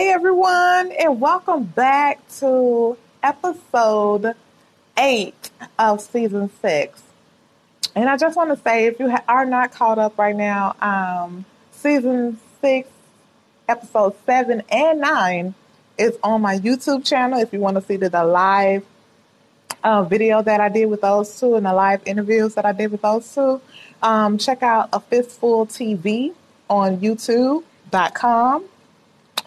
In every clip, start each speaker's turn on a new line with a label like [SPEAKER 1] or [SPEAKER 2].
[SPEAKER 1] Hey everyone, and welcome back to episode eight of season six. And I just want to say, if you ha- are not caught up right now, um, season six, episode seven and nine is on my YouTube channel. If you want to see the, the live uh, video that I did with those two and the live interviews that I did with those two, um, check out a fistfull TV on YouTube.com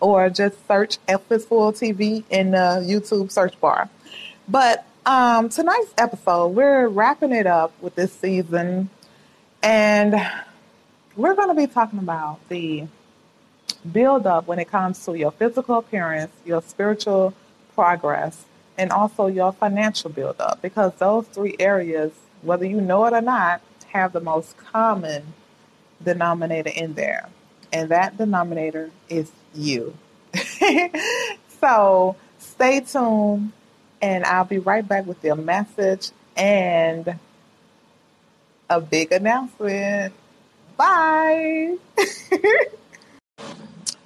[SPEAKER 1] or just search fistfull TV in the YouTube search bar. But um, tonight's episode, we're wrapping it up with this season, and we're going to be talking about the build up when it comes to your physical appearance, your spiritual progress, and also your financial build up because those three areas, whether you know it or not, have the most common denominator in there. And that denominator is you. so stay tuned, and I'll be right back with your message and a big announcement. Bye.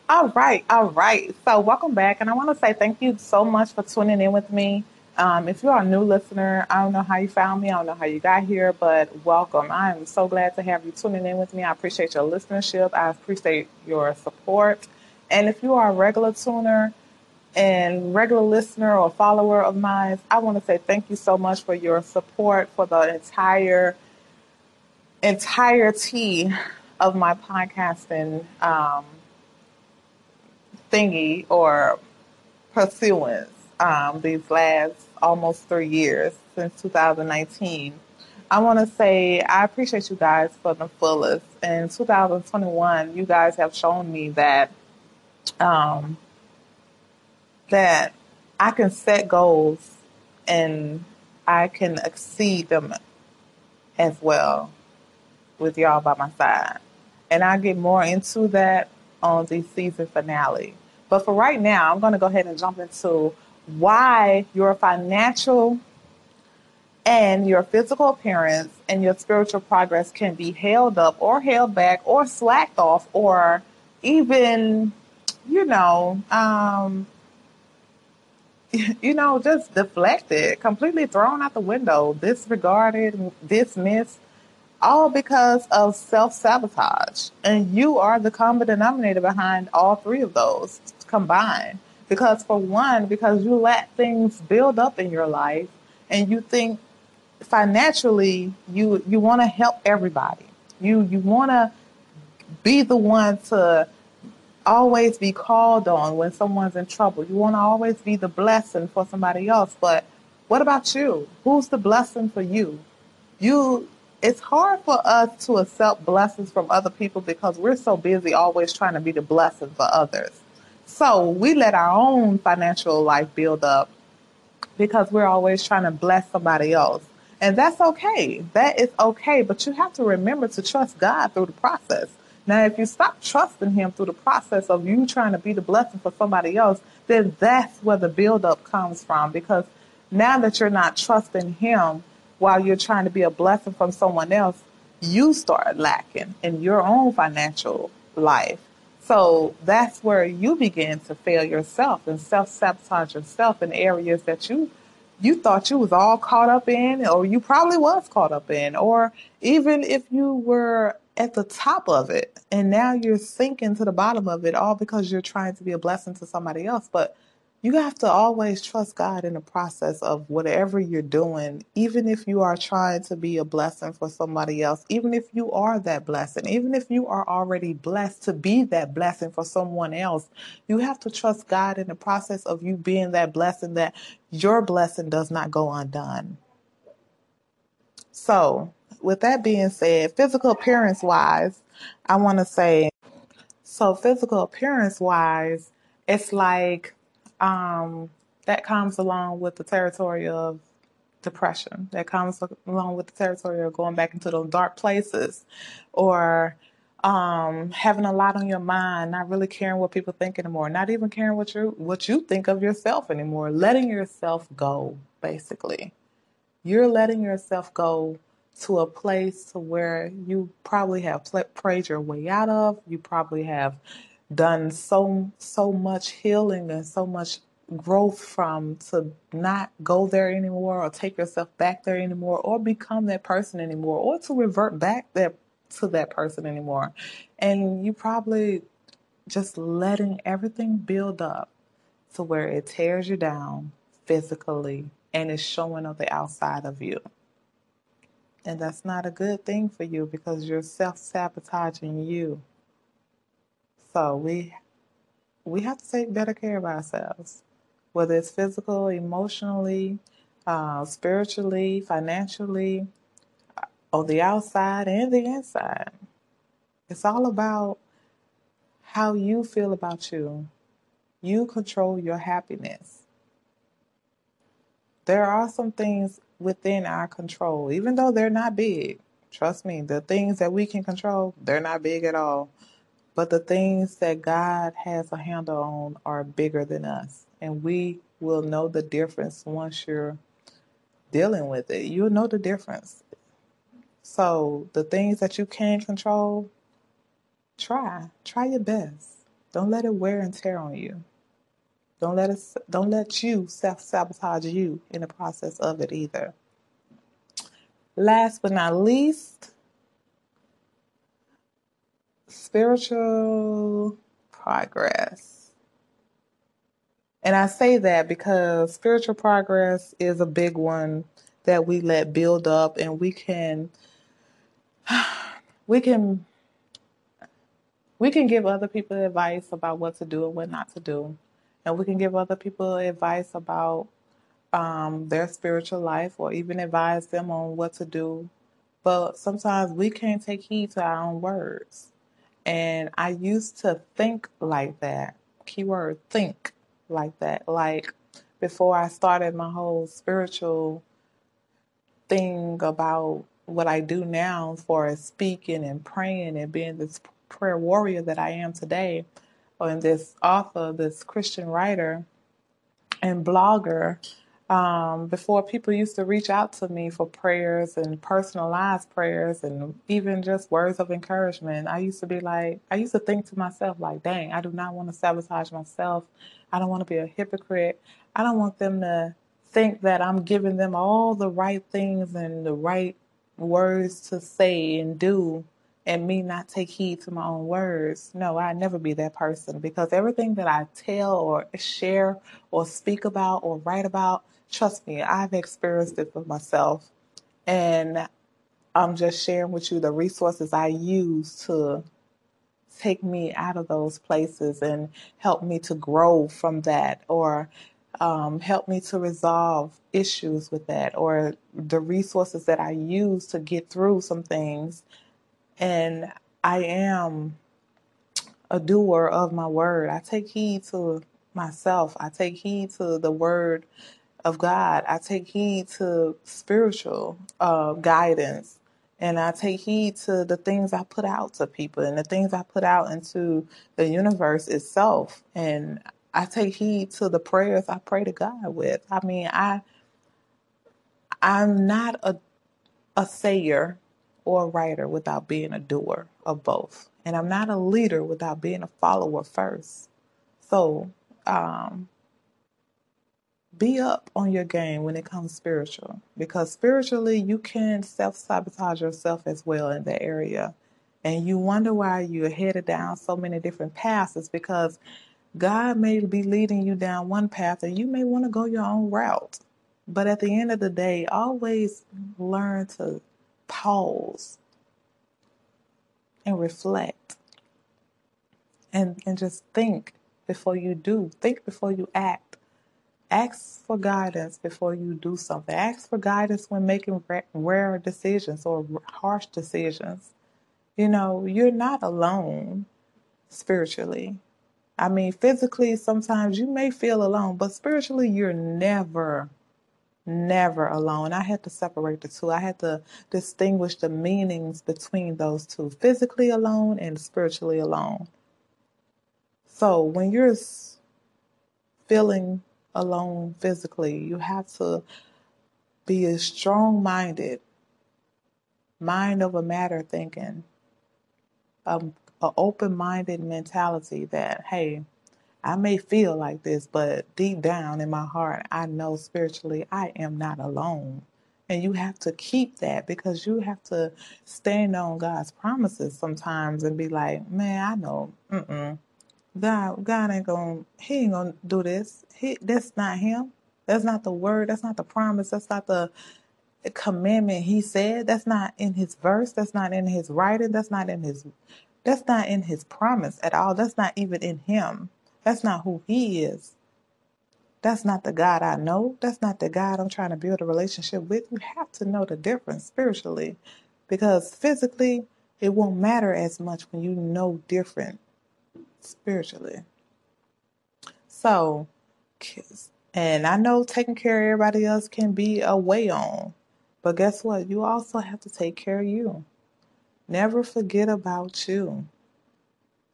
[SPEAKER 1] all right, all right. So, welcome back, and I want to say thank you so much for tuning in with me. Um, if you are a new listener, I don't know how you found me, I don't know how you got here, but welcome. I am so glad to have you tuning in with me. I appreciate your listenership, I appreciate your support. And if you are a regular tuner and regular listener or follower of mine, I want to say thank you so much for your support for the entire entirety of my podcasting um, thingy or pursuance um, these last almost three years since 2019. I want to say I appreciate you guys for the fullest. In 2021, you guys have shown me that um, that I can set goals and I can exceed them as well with y'all by my side. And I'll get more into that on the season finale. But for right now, I'm going to go ahead and jump into why your financial and your physical appearance and your spiritual progress can be held up or held back or slacked off or even you know, um, you know, just deflected, completely thrown out the window, disregarded, dismissed, all because of self sabotage. And you are the common denominator behind all three of those combined. Because, for one, because you let things build up in your life and you think financially you you want to help everybody. You you want to be the one to always be called on when someone's in trouble. You want to always be the blessing for somebody else. But what about you? Who's the blessing for you? You it's hard for us to accept blessings from other people because we're so busy always trying to be the blessing for others. So we let our own financial life build up because we're always trying to bless somebody else. And that's okay. That is okay. But you have to remember to trust God through the process. Now, if you stop trusting Him through the process of you trying to be the blessing for somebody else, then that's where the buildup comes from. Because now that you're not trusting Him while you're trying to be a blessing from someone else, you start lacking in your own financial life. So that's where you begin to fail yourself and self sabotage yourself in areas that you you thought you was all caught up in, or you probably was caught up in, or even if you were at the top of it and now you're sinking to the bottom of it all because you're trying to be a blessing to somebody else but you have to always trust God in the process of whatever you're doing, even if you are trying to be a blessing for somebody else, even if you are that blessing, even if you are already blessed to be that blessing for someone else, you have to trust God in the process of you being that blessing that your blessing does not go undone. So, with that being said, physical appearance wise, I want to say so physical appearance wise, it's like um, that comes along with the territory of depression. That comes along with the territory of going back into those dark places or um, having a lot on your mind, not really caring what people think anymore, not even caring what you what you think of yourself anymore, letting yourself go, basically. You're letting yourself go to a place to where you probably have prayed your way out of. You probably have done so so much healing and so much growth from to not go there anymore or take yourself back there anymore or become that person anymore or to revert back there to that person anymore and you probably just letting everything build up to where it tears you down physically and is showing on the outside of you and that's not a good thing for you because you're self-sabotaging you so we we have to take better care of ourselves, whether it's physical, emotionally, uh, spiritually, financially, uh, on the outside and the inside. It's all about how you feel about you. You control your happiness. There are some things within our control, even though they're not big. Trust me, the things that we can control, they're not big at all. But the things that God has a handle on are bigger than us. And we will know the difference once you're dealing with it. You'll know the difference. So the things that you can control, try. Try your best. Don't let it wear and tear on you. Don't let us don't let you self-sabotage you in the process of it either. Last but not least, spiritual progress. And I say that because spiritual progress is a big one that we let build up and we can we can we can give other people advice about what to do and what not to do. And we can give other people advice about um, their spiritual life or even advise them on what to do. But sometimes we can't take heed to our own words. And I used to think like that. Keyword think like that. Like before I started my whole spiritual thing about what I do now for speaking and praying and being this prayer warrior that I am today, and this author, this Christian writer and blogger, um, before people used to reach out to me for prayers and personalized prayers and even just words of encouragement, I used to be like, I used to think to myself, like, dang, I do not want to sabotage myself. I don't want to be a hypocrite. I don't want them to think that I'm giving them all the right things and the right words to say and do and me not take heed to my own words. No, I never be that person because everything that I tell or share or speak about or write about Trust me, I've experienced it for myself. And I'm just sharing with you the resources I use to take me out of those places and help me to grow from that or um, help me to resolve issues with that or the resources that I use to get through some things. And I am a doer of my word. I take heed to myself. I take heed to the word of God. I take heed to spiritual uh, guidance and I take heed to the things I put out to people and the things I put out into the universe itself. And I take heed to the prayers I pray to God with. I mean, I I'm not a a sayer or a writer without being a doer of both. And I'm not a leader without being a follower first. So, um, be up on your game when it comes spiritual because spiritually you can self-sabotage yourself as well in that area and you wonder why you're headed down so many different paths because god may be leading you down one path and you may want to go your own route but at the end of the day always learn to pause and reflect and and just think before you do think before you act Ask for guidance before you do something. Ask for guidance when making rare decisions or harsh decisions. You know, you're not alone spiritually. I mean, physically, sometimes you may feel alone, but spiritually, you're never, never alone. I had to separate the two. I had to distinguish the meanings between those two physically alone and spiritually alone. So when you're feeling alone physically. You have to be a strong minded, mind over matter thinking, um, a, an open minded mentality that, hey, I may feel like this, but deep down in my heart, I know spiritually I am not alone. And you have to keep that because you have to stand on God's promises sometimes and be like, man, I know, mm-mm. God, God ain't gonna, He ain't gonna do this. He, that's not Him. That's not the word. That's not the promise. That's not the commandment He said. That's not in His verse. That's not in His writing. That's not in His. That's not in His promise at all. That's not even in Him. That's not who He is. That's not the God I know. That's not the God I'm trying to build a relationship with. You have to know the difference spiritually because physically, it won't matter as much when you know different spiritually. So, and I know taking care of everybody else can be a way on, but guess what? You also have to take care of you. Never forget about you.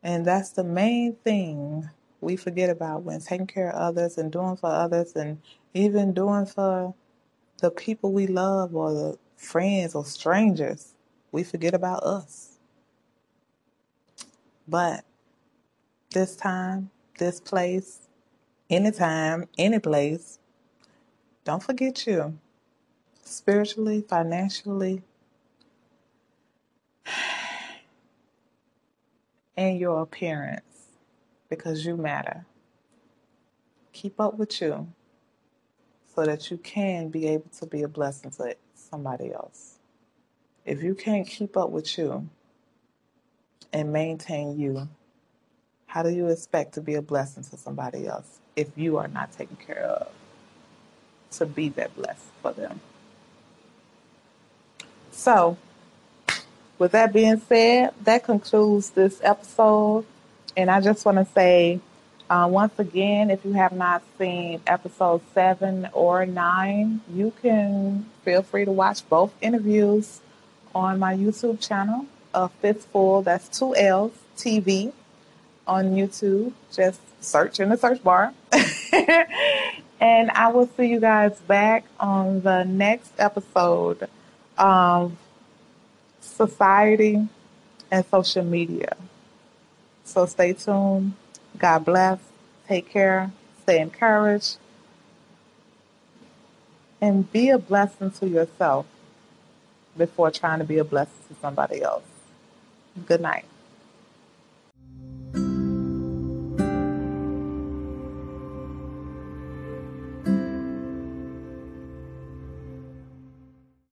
[SPEAKER 1] And that's the main thing we forget about when taking care of others and doing for others and even doing for the people we love or the friends or strangers. We forget about us. But this time, this place, anytime, any place, don't forget you. Spiritually, financially, and your appearance because you matter. Keep up with you so that you can be able to be a blessing to somebody else. If you can't keep up with you and maintain you, how do you expect to be a blessing to somebody else if you are not taken care of to be that blessing for them? So, with that being said, that concludes this episode. And I just want to say uh, once again, if you have not seen episode seven or nine, you can feel free to watch both interviews on my YouTube channel, a Fistfull, that's two L's, TV on YouTube. Just search in the search bar. and I will see you guys back on the next episode of Society and Social Media. So stay tuned. God bless. Take care. Stay encouraged. And be a blessing to yourself before trying to be a blessing to somebody else. Good night.